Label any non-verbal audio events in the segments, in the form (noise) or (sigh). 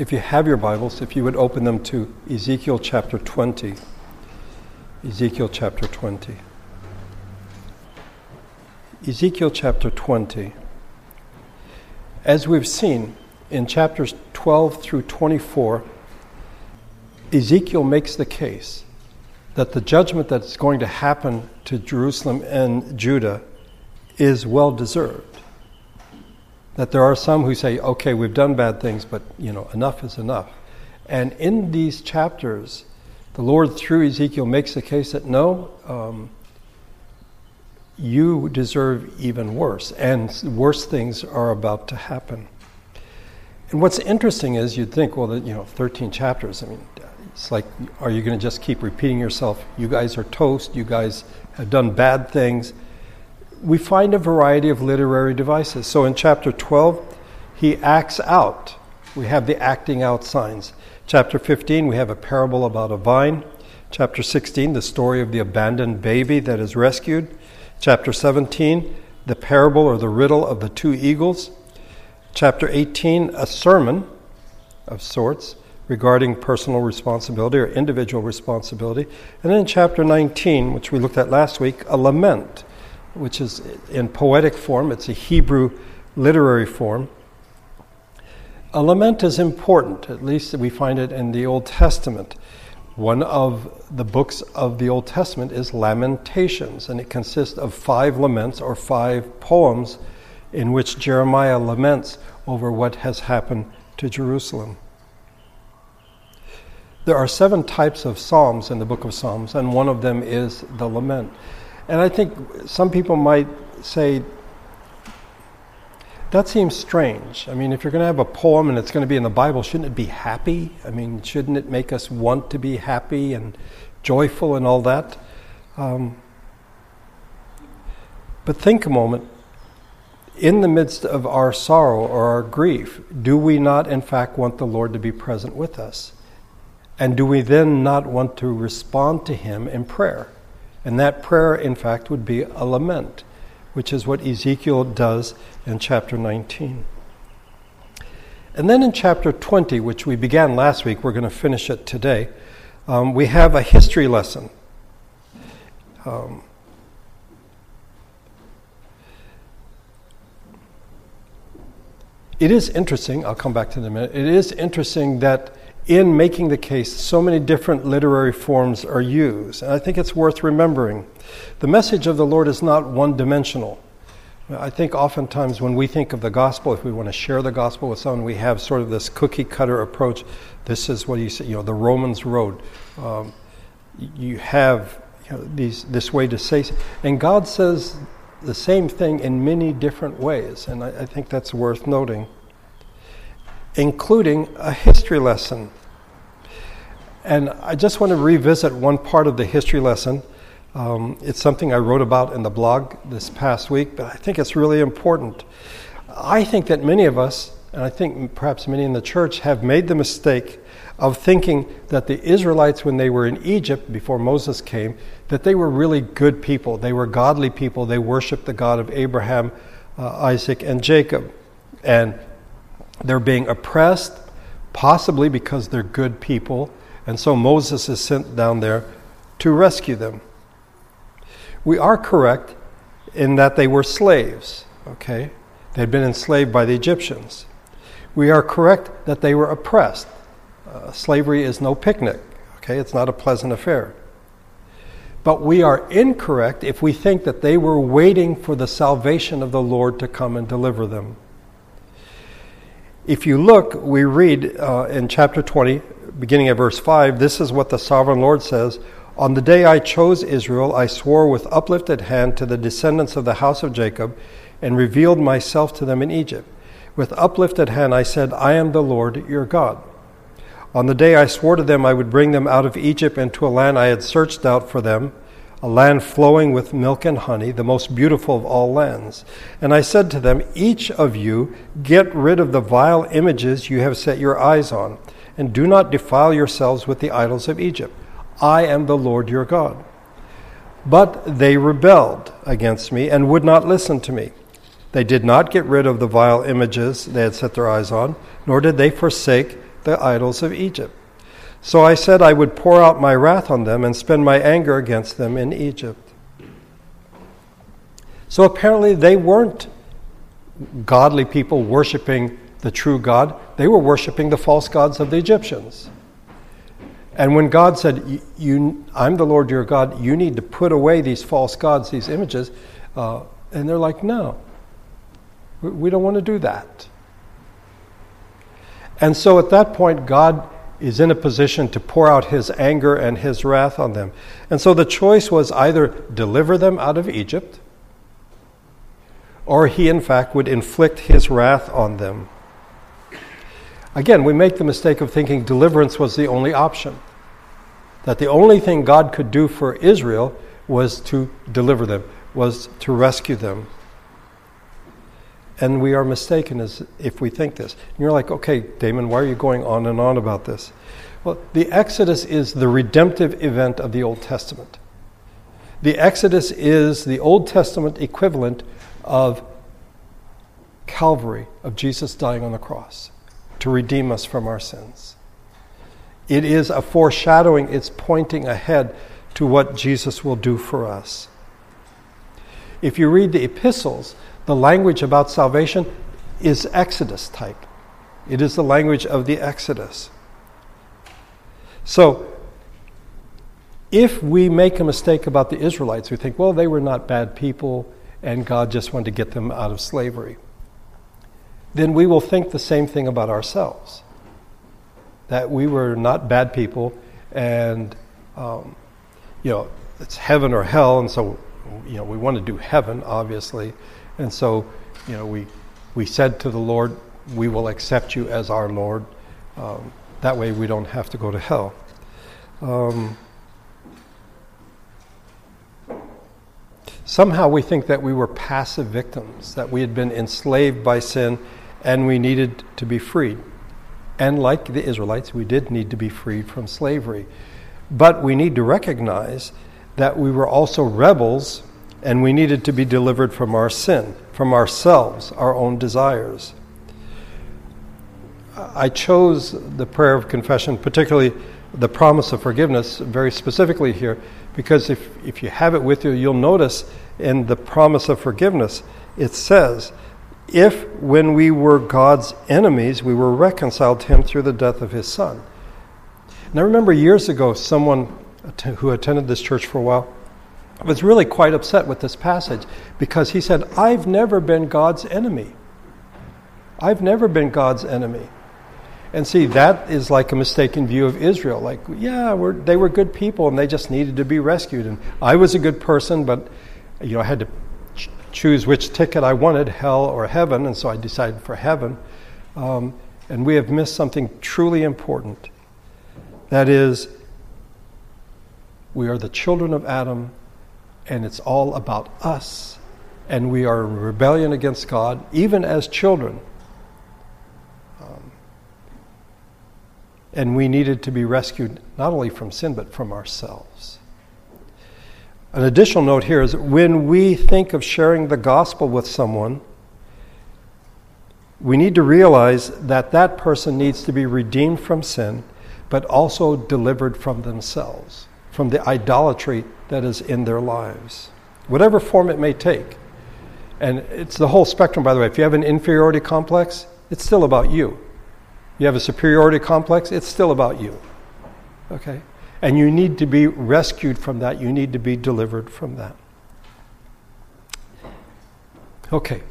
if you have your Bibles, if you would open them to Ezekiel chapter 20. Ezekiel chapter 20. Ezekiel chapter 20. As we've seen in chapters 12 through 24, Ezekiel makes the case that the judgment that's going to happen to Jerusalem and Judah is well deserved. That there are some who say, okay, we've done bad things, but you know, enough is enough. And in these chapters, the Lord, through Ezekiel, makes the case that no, um, you deserve even worse, and worse things are about to happen. And what's interesting is you'd think, well, you know, 13 chapters. I mean, it's like, are you going to just keep repeating yourself? You guys are toast. You guys have done bad things. We find a variety of literary devices. So in chapter 12, he acts out. We have the acting out signs. Chapter 15, we have a parable about a vine. Chapter 16, the story of the abandoned baby that is rescued. Chapter 17, the parable or the riddle of the two eagles. Chapter 18, a sermon of sorts regarding personal responsibility or individual responsibility. And then in chapter 19, which we looked at last week, a lament, which is in poetic form, it's a Hebrew literary form. A lament is important, at least we find it in the Old Testament. One of the books of the Old Testament is Lamentations, and it consists of five laments or five poems in which Jeremiah laments over what has happened to Jerusalem. There are seven types of psalms in the book of Psalms, and one of them is the lament. And I think some people might say, that seems strange. I mean, if you're going to have a poem and it's going to be in the Bible, shouldn't it be happy? I mean, shouldn't it make us want to be happy and joyful and all that? Um, but think a moment. In the midst of our sorrow or our grief, do we not, in fact, want the Lord to be present with us? And do we then not want to respond to Him in prayer? And that prayer, in fact, would be a lament, which is what Ezekiel does in chapter 19. And then in chapter 20, which we began last week, we're going to finish it today, um, we have a history lesson. Um, it is interesting, I'll come back to that in a minute. It is interesting that in making the case, so many different literary forms are used. And I think it's worth remembering. The message of the Lord is not one dimensional. I think oftentimes when we think of the gospel, if we want to share the gospel with someone, we have sort of this cookie cutter approach. This is what you say, you know, the Romans road. Um, you have you know, these, this way to say, and God says the same thing in many different ways, and I, I think that's worth noting, including a history lesson. And I just want to revisit one part of the history lesson. Um, it's something I wrote about in the blog this past week, but I think it's really important. I think that many of us, and I think perhaps many in the church, have made the mistake of thinking that the Israelites, when they were in Egypt before Moses came, that they were really good people. They were godly people. They worshiped the God of Abraham, uh, Isaac, and Jacob. And they're being oppressed, possibly because they're good people and so Moses is sent down there to rescue them. We are correct in that they were slaves, okay? They had been enslaved by the Egyptians. We are correct that they were oppressed. Uh, slavery is no picnic, okay? It's not a pleasant affair. But we are incorrect if we think that they were waiting for the salvation of the Lord to come and deliver them. If you look, we read uh, in chapter 20, beginning at verse 5, this is what the sovereign Lord says On the day I chose Israel, I swore with uplifted hand to the descendants of the house of Jacob and revealed myself to them in Egypt. With uplifted hand I said, I am the Lord your God. On the day I swore to them I would bring them out of Egypt into a land I had searched out for them, a land flowing with milk and honey, the most beautiful of all lands. And I said to them, Each of you get rid of the vile images you have set your eyes on and do not defile yourselves with the idols of Egypt. I am the Lord your God. But they rebelled against me and would not listen to me. They did not get rid of the vile images they had set their eyes on, nor did they forsake the idols of Egypt. So I said I would pour out my wrath on them and spend my anger against them in Egypt. So apparently they weren't godly people worshiping the true God, they were worshiping the false gods of the Egyptians. And when God said, you, I'm the Lord your God, you need to put away these false gods, these images, uh, and they're like, no, we don't want to do that. And so at that point, God is in a position to pour out his anger and his wrath on them. And so the choice was either deliver them out of Egypt, or he, in fact, would inflict his wrath on them. Again, we make the mistake of thinking deliverance was the only option. That the only thing God could do for Israel was to deliver them, was to rescue them. And we are mistaken as if we think this. And you're like, okay, Damon, why are you going on and on about this? Well, the Exodus is the redemptive event of the Old Testament. The Exodus is the Old Testament equivalent of Calvary, of Jesus dying on the cross to redeem us from our sins. It is a foreshadowing, it's pointing ahead to what Jesus will do for us. If you read the epistles, the language about salvation is Exodus type. It is the language of the Exodus. So, if we make a mistake about the Israelites, we think, well, they were not bad people and God just wanted to get them out of slavery, then we will think the same thing about ourselves that we were not bad people and, um, you know, it's heaven or hell, and so, you know, we want to do heaven, obviously. And so, you know, we, we said to the Lord, we will accept you as our Lord. Um, that way we don't have to go to hell. Um, somehow we think that we were passive victims, that we had been enslaved by sin and we needed to be freed. And like the Israelites, we did need to be freed from slavery. But we need to recognize that we were also rebels and we needed to be delivered from our sin, from ourselves, our own desires. I chose the prayer of confession, particularly the promise of forgiveness, very specifically here, because if, if you have it with you, you'll notice in the promise of forgiveness, it says, If when we were God's enemies, we were reconciled to him through the death of his son. And I remember years ago, someone who attended this church for a while was really quite upset with this passage because he said, I've never been God's enemy. I've never been God's enemy. And see, that is like a mistaken view of Israel. Like, yeah, they were good people and they just needed to be rescued. And I was a good person, but you know, I had to ch- choose which ticket I wanted, hell or heaven, and so I decided for heaven. Um, and we have missed something truly important. That is, we are the children of Adam and it's all about us. And we are in rebellion against God, even as children. Um, and we needed to be rescued not only from sin, but from ourselves. An additional note here is when we think of sharing the gospel with someone, we need to realize that that person needs to be redeemed from sin, but also delivered from themselves, from the idolatry that is in their lives, whatever form it may take. And it's the whole spectrum, by the way. If you have an inferiority complex, it's still about you. You have a superiority complex, it's still about you. Okay? And you need to be rescued from that. You need to be delivered from that. Okay.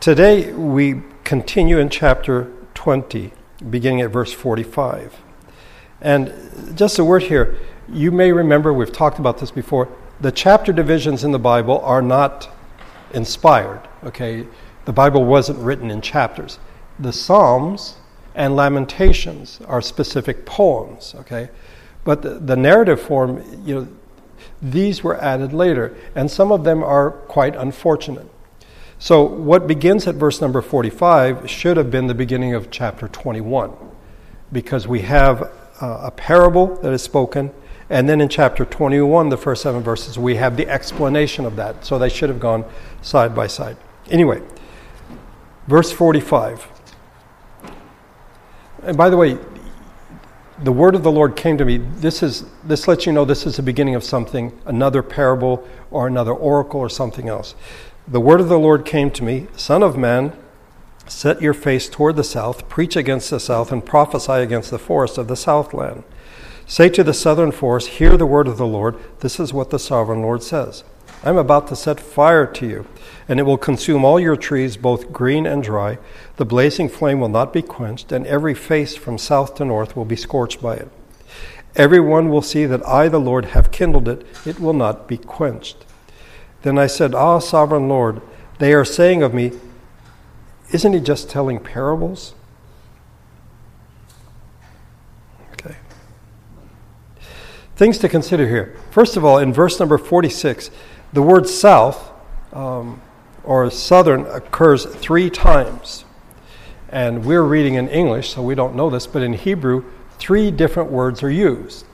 Today we continue in chapter 20, beginning at verse 45. And just a word here you may remember, we've talked about this before, the chapter divisions in the Bible are not inspired, okay? The Bible wasn't written in chapters. The Psalms and Lamentations are specific poems, okay? But the, the narrative form, you know, these were added later, and some of them are quite unfortunate. So, what begins at verse number 45 should have been the beginning of chapter 21, because we have uh, a parable that is spoken and then in chapter 21, the first seven verses, we have the explanation of that. So they should have gone side by side. Anyway, verse 45. And by the way, the word of the Lord came to me. This is this lets you know this is the beginning of something, another parable or another oracle or something else. The word of the Lord came to me, Son of man, set your face toward the south, preach against the south, and prophesy against the forest of the southland. Say to the southern forest, Hear the word of the Lord. This is what the sovereign Lord says. I'm about to set fire to you, and it will consume all your trees, both green and dry. The blazing flame will not be quenched, and every face from south to north will be scorched by it. Everyone will see that I, the Lord, have kindled it. It will not be quenched. Then I said, Ah, sovereign Lord, they are saying of me, Isn't he just telling parables? Okay. Things to consider here. First of all, in verse number 46, the word south um, or southern occurs three times. And we're reading in English, so we don't know this, but in Hebrew, three different words are used.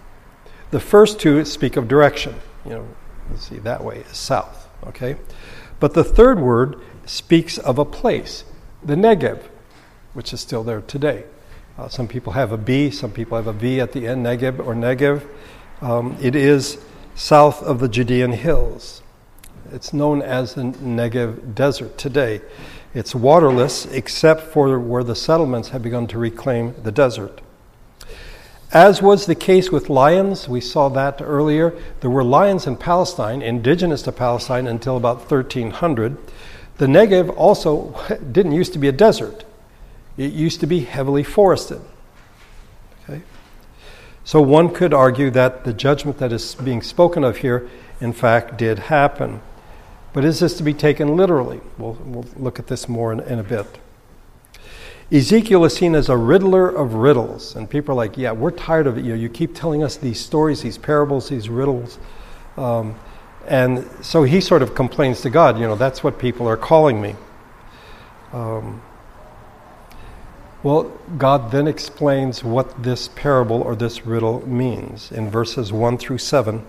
The first two speak of direction. You know, let's see, that way is south, okay? But the third word speaks of a place, the Negev, which is still there today. Uh, some people have a B, some people have a V at the end, Negeb or Negev. Um, it is south of the Judean hills. It's known as the Negev Desert today. It's waterless except for where the settlements have begun to reclaim the desert. As was the case with lions, we saw that earlier. There were lions in Palestine, indigenous to Palestine until about 1300. The Negev also (laughs) didn't used to be a desert, it used to be heavily forested. Okay? So one could argue that the judgment that is being spoken of here, in fact, did happen. But is this to be taken literally? We'll, we'll look at this more in, in, a bit. Ezekiel is seen as a riddler of riddles, and people are like, "Yeah, we're tired of it. You know, you keep telling us these stories, these parables, these riddles." Um, and so he sort of complains to God, "You know, that's what people are calling me." Um, well, God then explains what this parable or this riddle means in verses 1 through 7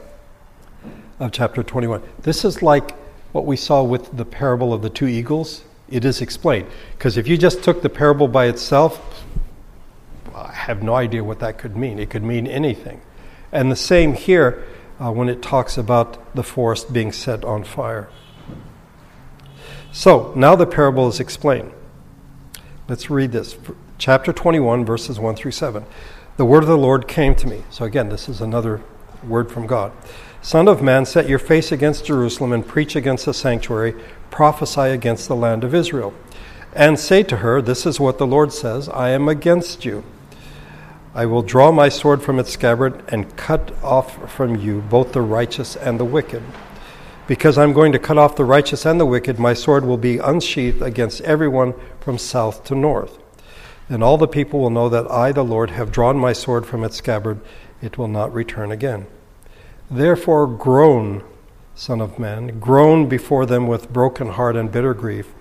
of chapter 21. This is like what we saw with the parable of the two eagles, it is explained. Because if you just took the parable by itself, I have no idea what that could mean. It could mean anything. And the same here uh, when it talks about the forest being set on fire. So, now the parable is explained. Let's read this. Chapter 21, verses 1 through 7. The word of the Lord came to me. So, again, this is another word from God. Son of man, set your face against Jerusalem and preach against the sanctuary, prophesy against the land of Israel. And say to her, This is what the Lord says I am against you. I will draw my sword from its scabbard and cut off from you both the righteous and the wicked. Because I'm going to cut off the righteous and the wicked, my sword will be unsheathed against everyone from south to north. Then all the people will know that I, the Lord, have drawn my sword from its scabbard. It will not return again. Therefore, groan, Son of Man, groan before them with broken heart and bitter grief.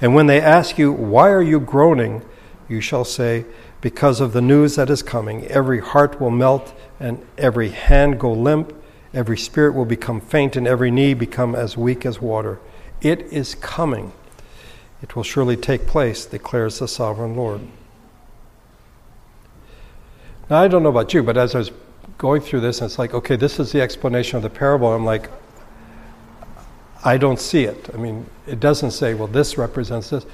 And when they ask you, Why are you groaning? you shall say, Because of the news that is coming. Every heart will melt, and every hand go limp, every spirit will become faint, and every knee become as weak as water. It is coming. It will surely take place, declares the sovereign Lord. Now, I don't know about you, but as I was going through this, it's like, okay, this is the explanation of the parable. I'm like, I don't see it. I mean, it doesn't say, well, this represents this.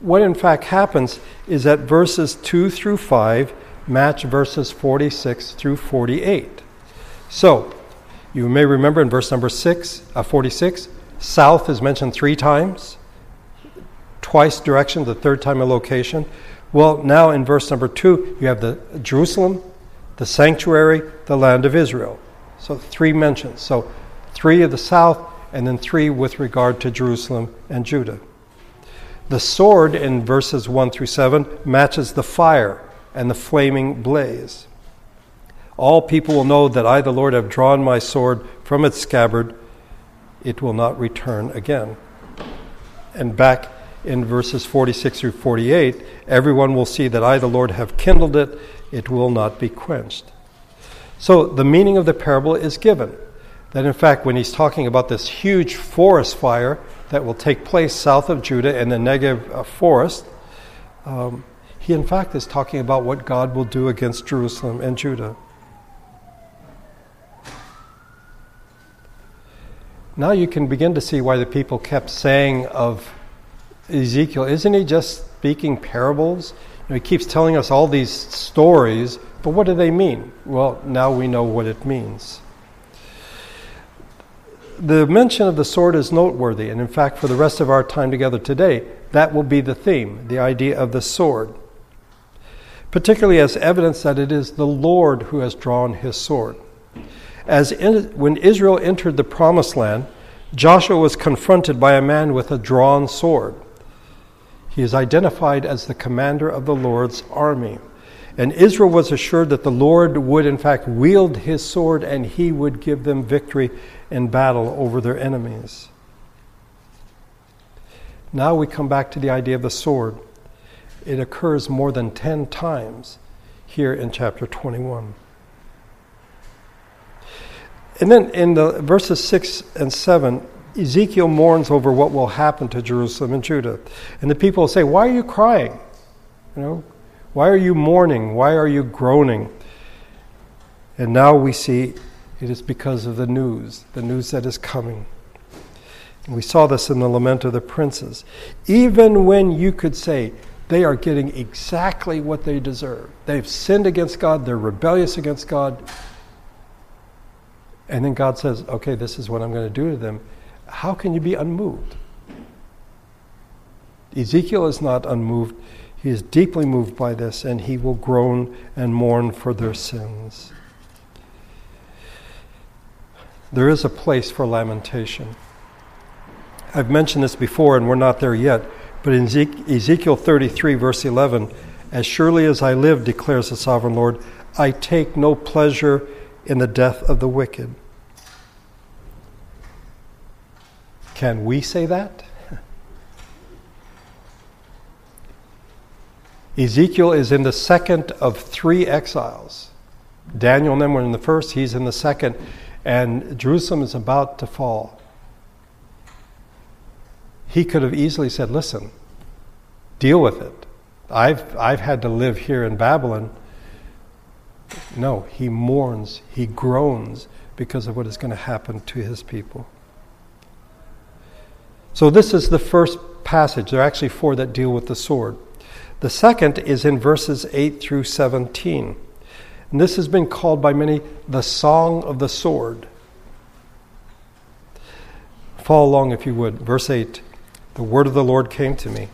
What in fact happens is that verses 2 through 5 match verses 46 through 48. So, you may remember in verse number 6, uh, 46, south is mentioned three times, twice direction, the third time a location. Well, now in verse number 2, you have the Jerusalem, the sanctuary, the land of Israel. So three mentions. So three of the south, and then three with regard to Jerusalem and Judah. The sword in verses 1 through 7 matches the fire and the flaming blaze. All people will know that I, the Lord, have drawn my sword from its scabbard. It will not return again. And back in verses 46 through 48, everyone will see that I, the Lord, have kindled it it will not be quenched. So the meaning of the parable is given. That in fact, when he's talking about this huge forest fire that will take place south of Judah in the Negev uh, forest, um, he in fact is talking about what God will do against Jerusalem and Judah. Now you can begin to see why the people kept saying of Ezekiel, isn't he just speaking parables? You know, he keeps telling us all these stories, but what do they mean? Well, now we know what it means. The mention of the sword is noteworthy, and in fact, for the rest of our time together today, that will be the theme the idea of the sword. Particularly as evidence that it is the Lord who has drawn his sword. As in, when Israel entered the promised land, Joshua was confronted by a man with a drawn sword. He is identified as the commander of the Lord's army. And Israel was assured that the Lord would, in fact, wield his sword and he would give them victory in battle over their enemies. Now we come back to the idea of the sword. It occurs more than 10 times here in chapter 21. And then in the verses 6 and 7, Ezekiel mourns over what will happen to Jerusalem and Judah. And the people say, Why are you crying? You know, why are you mourning? Why are you groaning? And now we see it is because of the news, the news that is coming. And we saw this in the Lament of the Princes. Even when you could say they are getting exactly what they deserve, they've sinned against God, they're rebellious against God, and then God says, okay, this is what I'm going to do to them. How can you be unmoved? Ezekiel is not unmoved. He is deeply moved by this, and he will groan and mourn for their sins. There is a place for lamentation. I've mentioned this before, and we're not there yet, but in Ezekiel 33, verse 11, as surely as I live, declares the sovereign Lord, I take no pleasure in the death of the wicked. Can we say that? Ezekiel is in the second of three exiles. Daniel and them were in the first, he's in the second, and Jerusalem is about to fall. He could have easily said, Listen, deal with it. I've, I've had to live here in Babylon no, he mourns, he groans because of what is going to happen to his people. So, this is the first passage. There are actually four that deal with the sword. The second is in verses 8 through 17. And this has been called by many the Song of the Sword. Follow along if you would. Verse 8 The word of the Lord came to me.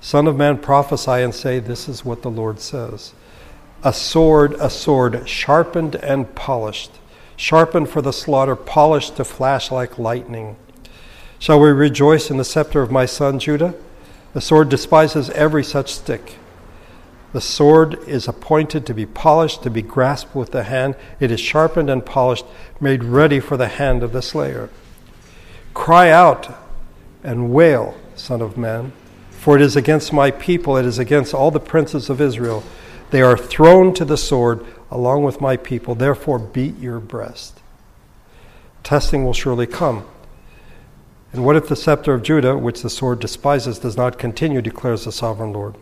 Son of man, prophesy and say, This is what the Lord says a sword, a sword, sharpened and polished, sharpened for the slaughter, polished to flash like lightning. Shall we rejoice in the scepter of my son Judah? The sword despises every such stick. The sword is appointed to be polished, to be grasped with the hand. It is sharpened and polished, made ready for the hand of the slayer. Cry out and wail, Son of Man, for it is against my people, it is against all the princes of Israel. They are thrown to the sword along with my people. Therefore, beat your breast. Testing will surely come. And what if the scepter of Judah, which the sword despises, does not continue, declares the sovereign Lord?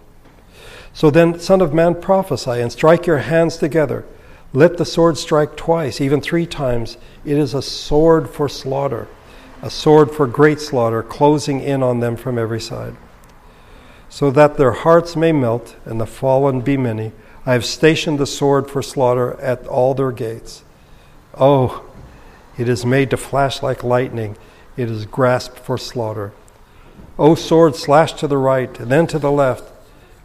So then, Son of Man, prophesy and strike your hands together. Let the sword strike twice, even three times. It is a sword for slaughter, a sword for great slaughter, closing in on them from every side so that their hearts may melt and the fallen be many. I have stationed the sword for slaughter at all their gates. Oh, it is made to flash like lightning, it is grasped for slaughter. O sword, slash to the right, and then to the left,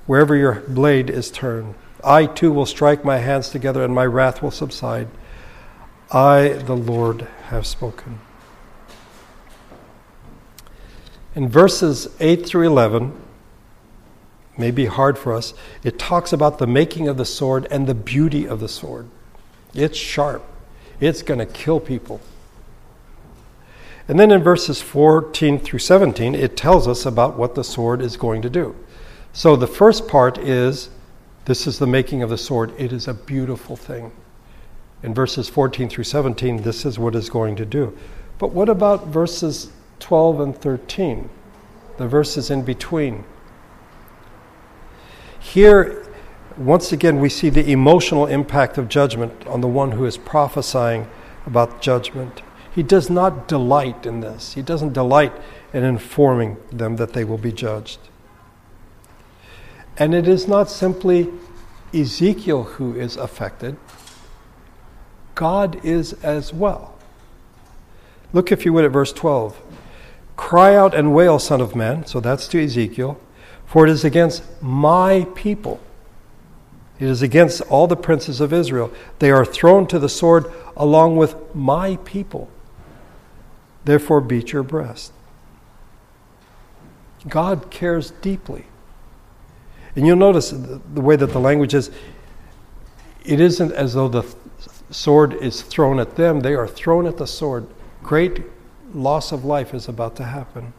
wherever your blade is turned. I too will strike my hands together, and my wrath will subside. I, the Lord, have spoken. In verses 8 through 11, may be hard for us, it talks about the making of the sword and the beauty of the sword. It's sharp, it's going to kill people. And then in verses 14 through 17, it tells us about what the sword is going to do. So the first part is this is the making of the sword. It is a beautiful thing. In verses 14 through 17, this is what it's going to do. But what about verses 12 and 13? The verses in between. Here, once again, we see the emotional impact of judgment on the one who is prophesying about judgment. He does not delight in this, he doesn't delight in informing them that they will be judged. And it is not simply Ezekiel who is affected, God is as well. Look, if you would, at verse 12. Cry out and wail, Son of Man. So that's to Ezekiel. For it is against my people. It is against all the princes of Israel. They are thrown to the sword along with my people. Therefore, beat your breast. God cares deeply. And you'll notice the way that the language is it isn't as though the sword is thrown at them, they are thrown at the sword. Great loss of life is about to happen.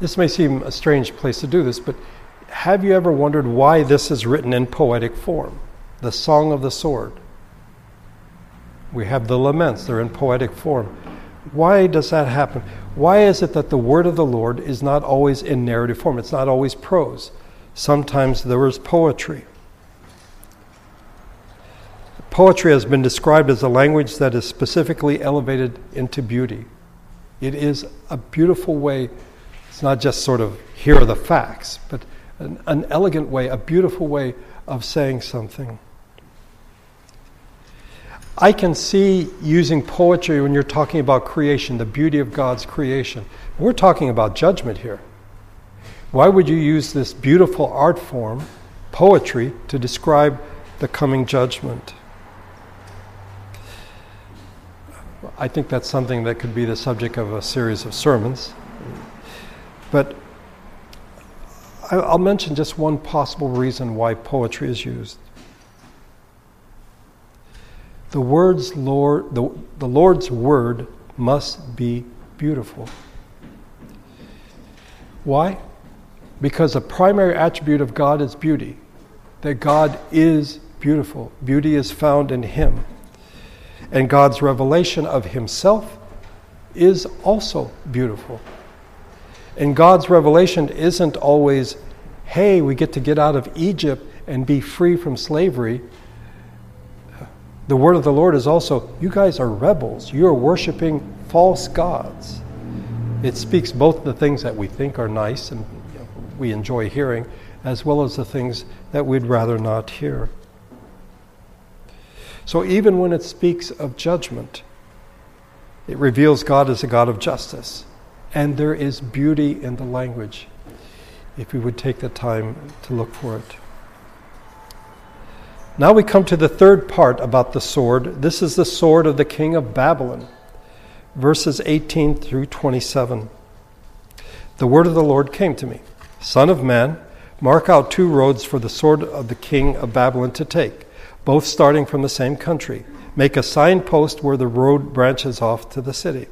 This may seem a strange place to do this, but have you ever wondered why this is written in poetic form? The Song of the Sword. We have the laments, they're in poetic form. Why does that happen? Why is it that the word of the Lord is not always in narrative form? It's not always prose. Sometimes there is poetry. Poetry has been described as a language that is specifically elevated into beauty. It is a beautiful way, it's not just sort of here are the facts, but an, an elegant way, a beautiful way of saying something. I can see using poetry when you're talking about creation, the beauty of God's creation. We're talking about judgment here. Why would you use this beautiful art form, poetry, to describe the coming judgment? I think that's something that could be the subject of a series of sermons. But I'll mention just one possible reason why poetry is used. The words Lord, the, the Lord's word must be beautiful. Why? Because a primary attribute of God is beauty. That God is beautiful. Beauty is found in Him. And God's revelation of Himself is also beautiful. And God's revelation isn't always, hey, we get to get out of Egypt and be free from slavery. The word of the Lord is also, you guys are rebels. You are worshiping false gods. It speaks both the things that we think are nice and we enjoy hearing, as well as the things that we'd rather not hear. So even when it speaks of judgment, it reveals God as a God of justice. And there is beauty in the language, if we would take the time to look for it. Now we come to the third part about the sword. This is the sword of the king of Babylon, verses 18 through 27. The word of the Lord came to me Son of man, mark out two roads for the sword of the king of Babylon to take both starting from the same country. Make a signpost where the road branches off to the city.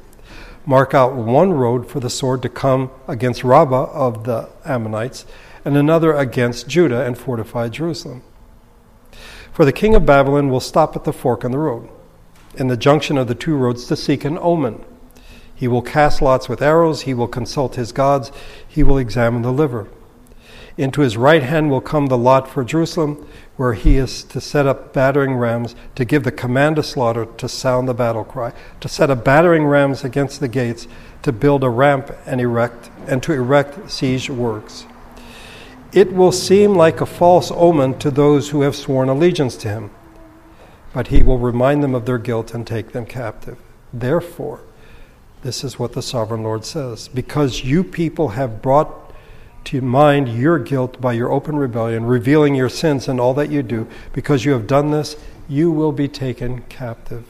Mark out one road for the sword to come against Rabbah of the Ammonites, and another against Judah and fortify Jerusalem. For the king of Babylon will stop at the fork in the road, in the junction of the two roads, to seek an omen. He will cast lots with arrows, he will consult his gods, he will examine the liver. Into his right hand will come the lot for Jerusalem, where he is to set up battering rams, to give the command to slaughter, to sound the battle cry, to set up battering rams against the gates, to build a ramp and erect, and to erect siege works. It will seem like a false omen to those who have sworn allegiance to him, but he will remind them of their guilt and take them captive. Therefore, this is what the sovereign Lord says Because you people have brought to mind your guilt by your open rebellion, revealing your sins and all that you do. Because you have done this, you will be taken captive.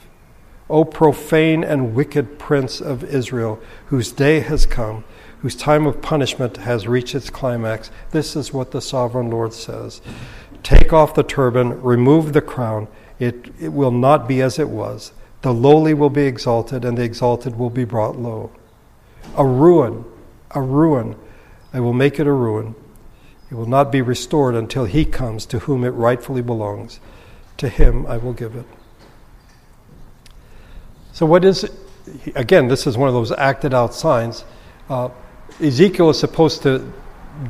O profane and wicked prince of Israel, whose day has come, whose time of punishment has reached its climax, this is what the sovereign Lord says Take off the turban, remove the crown, it, it will not be as it was. The lowly will be exalted, and the exalted will be brought low. A ruin, a ruin I will make it a ruin. It will not be restored until he comes to whom it rightfully belongs. To him I will give it. So, what is? Again, this is one of those acted out signs. Uh, Ezekiel is supposed to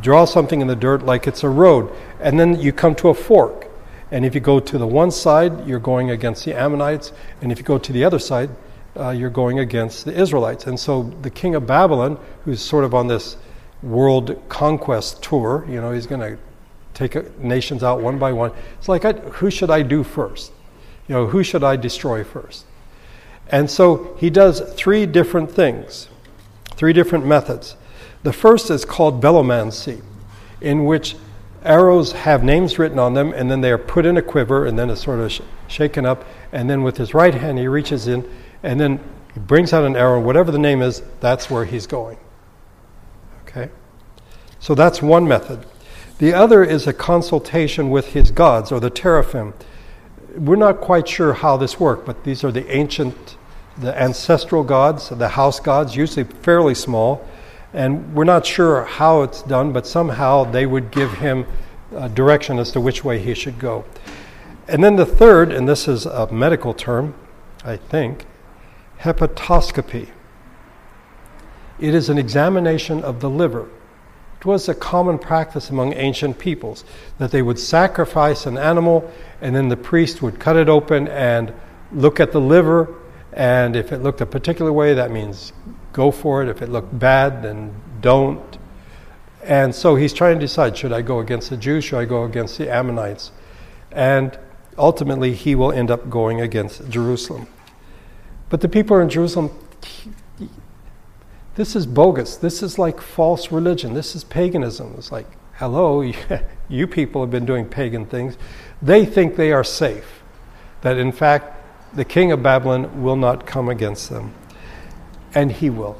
draw something in the dirt like it's a road, and then you come to a fork. And if you go to the one side, you're going against the Ammonites, and if you go to the other side, uh, you're going against the Israelites. And so the king of Babylon, who's sort of on this world conquest tour, you know, he's going to take nations out one by one. It's like, I, who should I do first? You know, who should I destroy first? And so he does three different things, three different methods. The first is called belomancy, in which arrows have names written on them, and then they are put in a quiver, and then it's sort of sh- shaken up. And then with his right hand, he reaches in, and then he brings out an arrow. Whatever the name is, that's where he's going. Okay? So that's one method. The other is a consultation with his gods, or the teraphim. We're not quite sure how this worked, but these are the ancient, the ancestral gods, the house gods, usually fairly small and we're not sure how it's done, but somehow they would give him uh, direction as to which way he should go. And then the third, and this is a medical term, I think, hepatoscopy. It is an examination of the liver. It was a common practice among ancient peoples that they would sacrifice an animal and then the priest would cut it open and look at the liver. And if it looked a particular way, that means go for it. If it looked bad, then don't. And so he's trying to decide should I go against the Jews? Should I go against the Ammonites? And ultimately, he will end up going against Jerusalem. But the people in Jerusalem, this is bogus. This is like false religion. This is paganism. It's like, hello, (laughs) you people have been doing pagan things. They think they are safe, that in fact, the king of Babylon will not come against them and he will.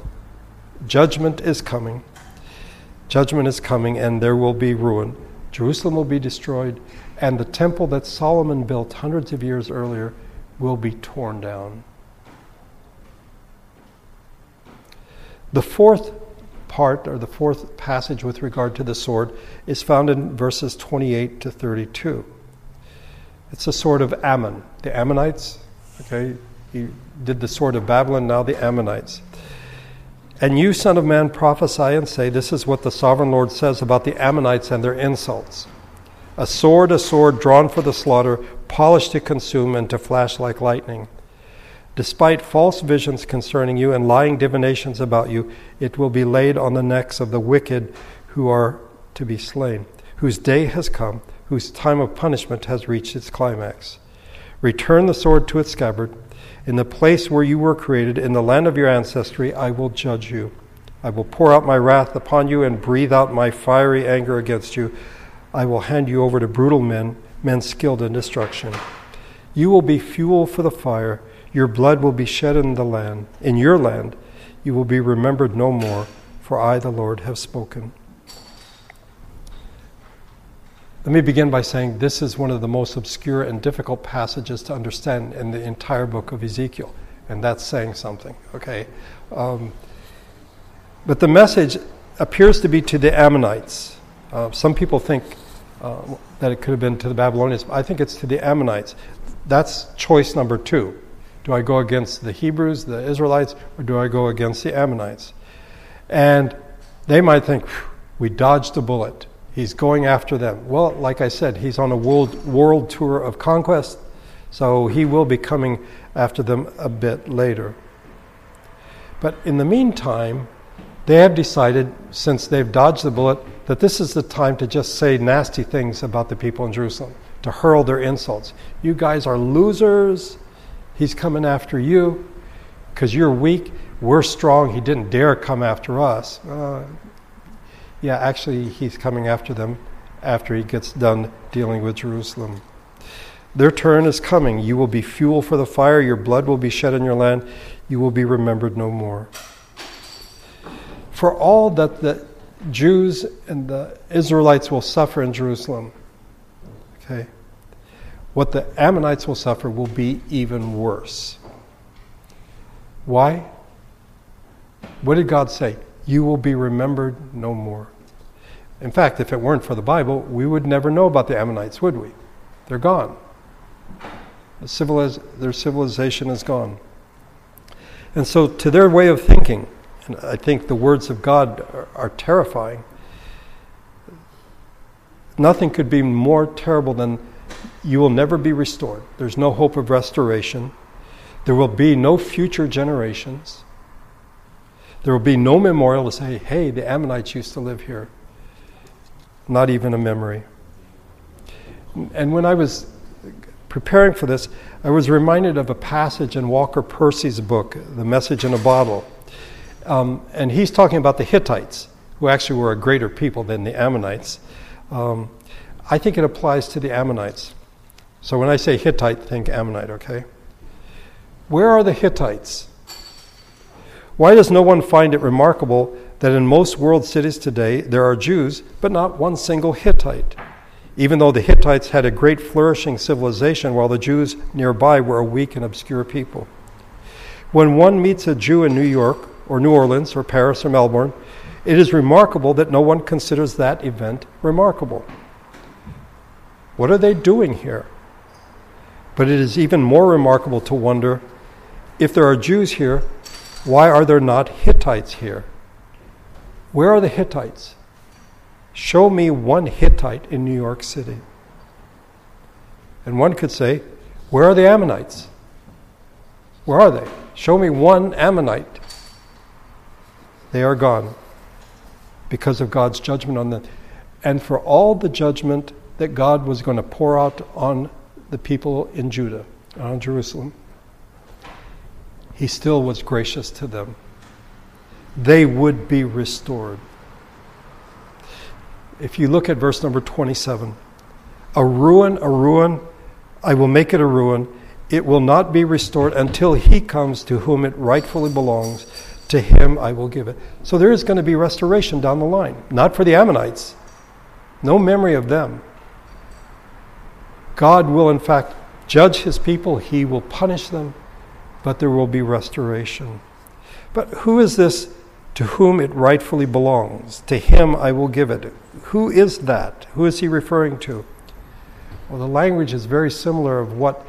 Judgment is coming. Judgment is coming, and there will be ruin. Jerusalem will be destroyed, and the temple that Solomon built hundreds of years earlier will be torn down. The fourth part, or the fourth passage with regard to the sword, is found in verses 28 to 32. It's the sword of Ammon. The Ammonites, okay, he did the sword of Babylon, now the Ammonites. And you, son of man, prophesy and say, This is what the sovereign Lord says about the Ammonites and their insults. A sword, a sword drawn for the slaughter, polished to consume and to flash like lightning. Despite false visions concerning you and lying divinations about you, it will be laid on the necks of the wicked who are to be slain, whose day has come, whose time of punishment has reached its climax. Return the sword to its scabbard in the place where you were created, in the land of your ancestry, I will judge you. I will pour out my wrath upon you and breathe out my fiery anger against you. I will hand you over to brutal men, men skilled in destruction. You will be fuel for the fire. Your blood will be shed in the land. In your land, you will be remembered no more, for I, the Lord, have spoken. Let me begin by saying this is one of the most obscure and difficult passages to understand in the entire book of Ezekiel, and that's saying something, okay? Um, but the message appears to be to the Ammonites. Uh, some people think uh, that it could have been to the Babylonians. I think it's to the Ammonites. That's choice number two. Do I go against the Hebrews, the Israelites, or do I go against the Ammonites? And they might think, we dodged a bullet. He's going after them. Well, like I said, he's on a world, world tour of conquest, so he will be coming after them a bit later. But in the meantime, they have decided, since they've dodged the bullet, that this is the time to just say nasty things about the people in Jerusalem, to hurl their insults. You guys are losers. He's coming after you because you're weak. We're strong. He didn't dare come after us. Uh, yeah, actually, he's coming after them after he gets done dealing with Jerusalem. Their turn is coming. You will be fuel for the fire. Your blood will be shed in your land. You will be remembered no more. For all that the Jews and the Israelites will suffer in Jerusalem, okay, what the Ammonites will suffer will be even worse. Why? What did God say? You will be remembered no more. In fact, if it weren't for the Bible, we would never know about the Ammonites, would we? They're gone. The civiliz- their civilization is gone. And so, to their way of thinking, and I think the words of God are, are terrifying, nothing could be more terrible than you will never be restored. There's no hope of restoration. There will be no future generations. There will be no memorial to say, hey, the Ammonites used to live here. Not even a memory. And when I was preparing for this, I was reminded of a passage in Walker Percy's book, The Message in a Bottle. Um, and he's talking about the Hittites, who actually were a greater people than the Ammonites. Um, I think it applies to the Ammonites. So when I say Hittite, think Ammonite, okay? Where are the Hittites? Why does no one find it remarkable that in most world cities today there are Jews, but not one single Hittite? Even though the Hittites had a great flourishing civilization, while the Jews nearby were a weak and obscure people. When one meets a Jew in New York, or New Orleans, or Paris, or Melbourne, it is remarkable that no one considers that event remarkable. What are they doing here? But it is even more remarkable to wonder if there are Jews here, why are there not Hittites here? Where are the Hittites? Show me one Hittite in New York City. And one could say, Where are the Ammonites? Where are they? Show me one Ammonite. They are gone because of God's judgment on them. And for all the judgment that God was going to pour out on the people in Judah, on Jerusalem, he still was gracious to them. They would be restored. If you look at verse number 27, a ruin, a ruin, I will make it a ruin. It will not be restored until he comes to whom it rightfully belongs. To him I will give it. So there is going to be restoration down the line. Not for the Ammonites, no memory of them. God will, in fact, judge his people, he will punish them, but there will be restoration. But who is this to whom it rightfully belongs? To him I will give it. Who is that? Who is he referring to? Well, the language is very similar of what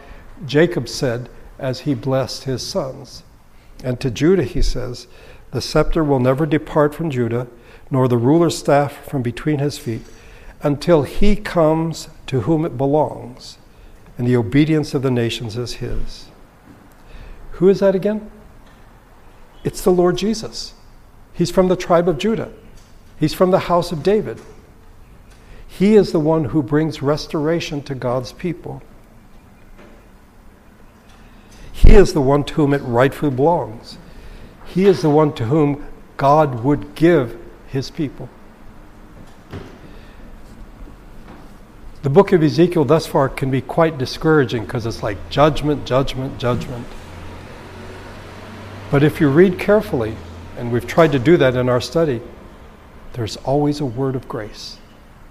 Jacob said as he blessed his sons. And to Judah he says, The scepter will never depart from Judah, nor the ruler's staff from between his feet, until he comes to whom it belongs, and the obedience of the nations is his. Who is that again? It's the Lord Jesus. He's from the tribe of Judah, he's from the house of David. He is the one who brings restoration to God's people. He is the one to whom it rightfully belongs. He is the one to whom God would give his people. The book of Ezekiel thus far can be quite discouraging because it's like judgment, judgment, judgment. But if you read carefully, and we've tried to do that in our study, there's always a word of grace.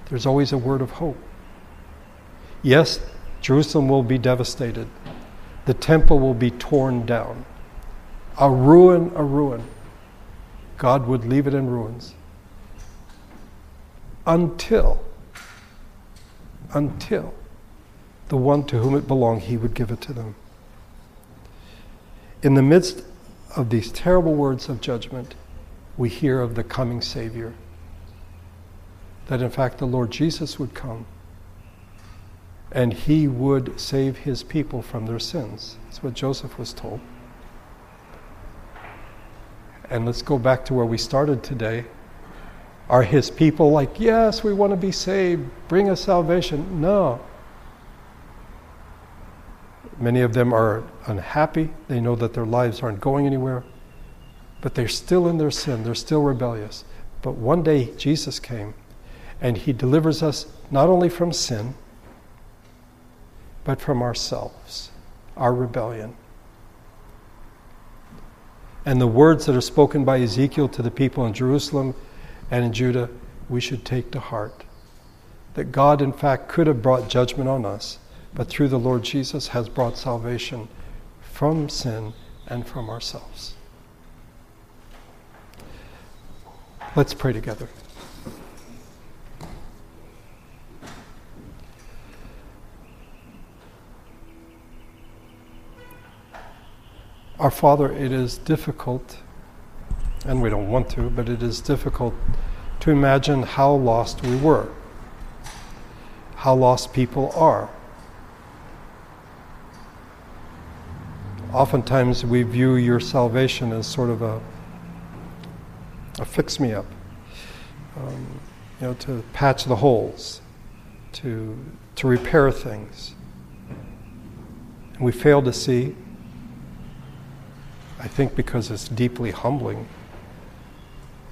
There's always a word of hope. Yes, Jerusalem will be devastated. The temple will be torn down. A ruin, a ruin. God would leave it in ruins. Until until the one to whom it belonged, he would give it to them. In the midst of these terrible words of judgment, we hear of the coming Savior. That in fact the Lord Jesus would come and he would save his people from their sins. That's what Joseph was told. And let's go back to where we started today. Are his people like, yes, we want to be saved, bring us salvation? No. Many of them are unhappy. They know that their lives aren't going anywhere, but they're still in their sin, they're still rebellious. But one day Jesus came and he delivers us not only from sin, but from ourselves, our rebellion. And the words that are spoken by Ezekiel to the people in Jerusalem and in Judah, we should take to heart. That God, in fact, could have brought judgment on us, but through the Lord Jesus has brought salvation from sin and from ourselves. Let's pray together. Our Father, it is difficult and we don't want to, but it is difficult to imagine how lost we were. how lost people are. Oftentimes we view your salvation as sort of a, a fix me up, um, you know, to patch the holes, to, to repair things. And we fail to see, I think because it's deeply humbling,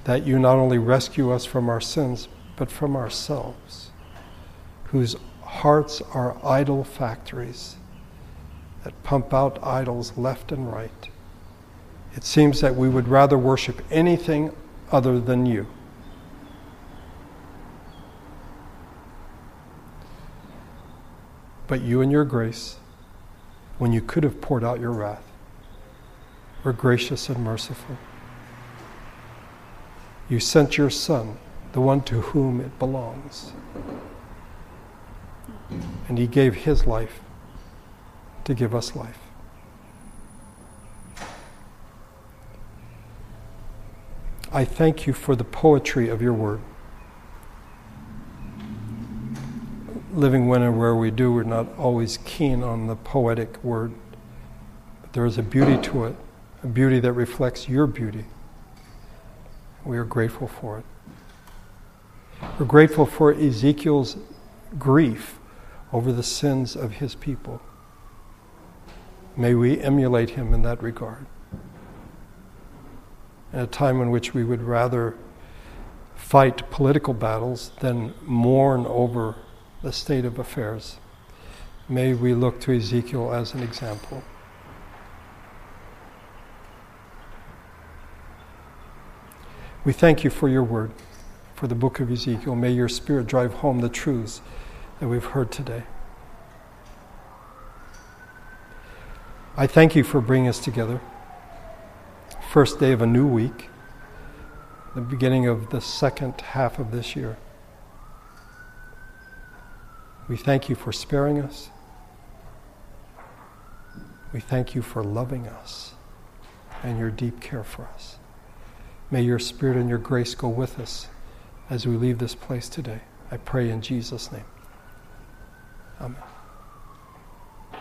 that you not only rescue us from our sins, but from ourselves, whose hearts are idol factories that pump out idols left and right. It seems that we would rather worship anything other than you. But you, in your grace, when you could have poured out your wrath, were gracious and merciful. You sent your Son, the one to whom it belongs. And he gave his life to give us life. I thank you for the poetry of your word. Living when and where we do, we're not always keen on the poetic word, but there is a beauty to it, a beauty that reflects your beauty. We are grateful for it. We're grateful for Ezekiel's grief over the sins of his people. May we emulate him in that regard. In a time in which we would rather fight political battles than mourn over the state of affairs, may we look to Ezekiel as an example. We thank you for your word, for the book of Ezekiel. May your spirit drive home the truths that we've heard today. I thank you for bringing us together. First day of a new week, the beginning of the second half of this year. We thank you for sparing us. We thank you for loving us and your deep care for us. May your spirit and your grace go with us as we leave this place today. I pray in Jesus' name. Amen.